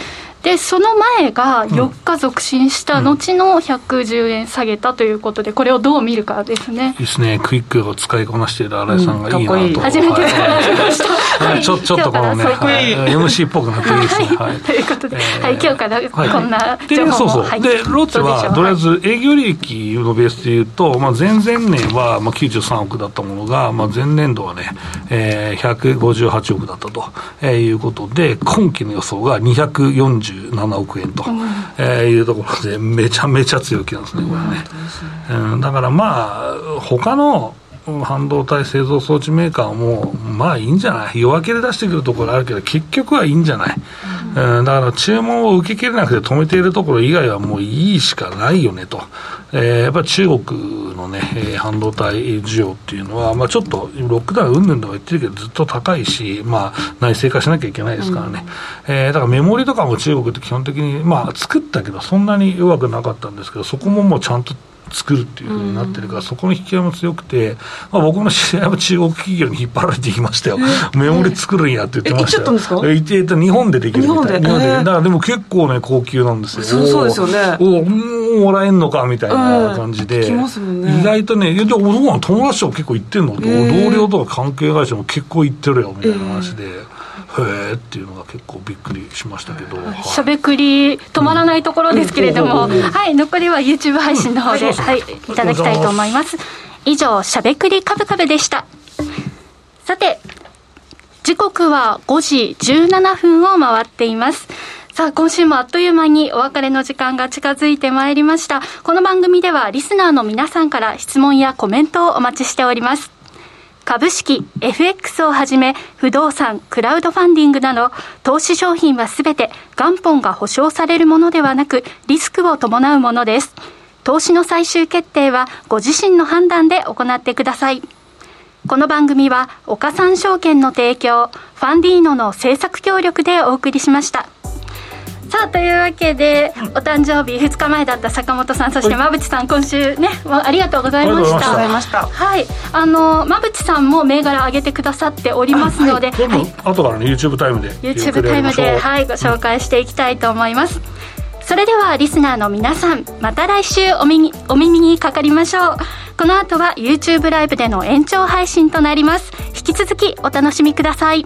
でその前が4日続伸した後の110円下げたということで、これをどう見るかですね。いいですね、クイックを使いこなしている新井さんがいいなと、うん、いい。初めて使われました。はい、ちょちょっとこのね、はい、MC っぽくなっていいですね。はい、ということで、はい、今日からこんな情報も、そうそう。でロッツはとりあえず営業利益のベースでいうと、まあ、前々年はまあ93億だったものが、まあ、前年度はね、えー、158億だったと、えー、いうことで、今期の予想が247億円と、うん、えー、いうところで、めちゃめちゃ強気なんですね、これね。うん、だからまあ、他の半導体製造装置メーカーも、まあいいんじゃない？夜明けで出してくるところあるけど、結局はいいんじゃない、うん、だから注文を受けきれなくて止めているところ以外はもういいしかないよねと。えー、やっぱり中国のね、えー、半導体需要っていうのは、まあちょっとロックダウンうんぬんとか言ってるけど、ずっと高いし、まあ内製化しなきゃいけないですからね。うん、えー、だからメモリとかも中国って基本的に、まあ作ったけど、そんなに弱くなかったんですけど、そこももうちゃんと作るっていうふうになってるから、うん、そこの引き合いも強くて、まあ、僕の知り合いも中国企業に引っ張られていきましたよ、メモリ作るんやって言ってましたよ。え、ええっと、日本でできるみたいな。日本で。だからでも結構ね、高級なんですよ。そうそうですよね。おおもらえんのかみたいな感じで、ね、意外とね、いやでも友達と結構行ってんの、同僚とか関係会社も結構行ってるよみたいな話で。へえっていうのが結構びっくりしましたけど、しゃべくり止まらないところですけれども、はい残りは YouTube 配信の方で、はい、いただきたいと思います。以上しゃべくりカブカブでした。さて時刻は5時17分を回っています。さあ、今週もあっという間にお別れの時間が近づいてまいりました。この番組ではリスナーの皆さんから質問やコメントをお待ちしております。株式、FX をはじめ、不動産、クラウドファンディングなど、投資商品はすべて元本が保証されるものではなく、リスクを伴うものです。投資の最終決定は、ご自身の判断で行ってください。この番組は、岡三証券の提供、ファンディーノの制作協力でお送りしました。さあというわけでお誕生日2日前だった坂本さんそして馬淵さん今週ねありがとうございました。はい。あの馬淵さんも銘柄上げてくださっておりますので、はい、はい、後からね YouTube タイムで YouTube タイムではいご紹介していきたいと思います、それではリスナーの皆さんまた来週お耳お耳にかかりましょう。この後は YouTube ライブでの延長配信となります。引き続きお楽しみください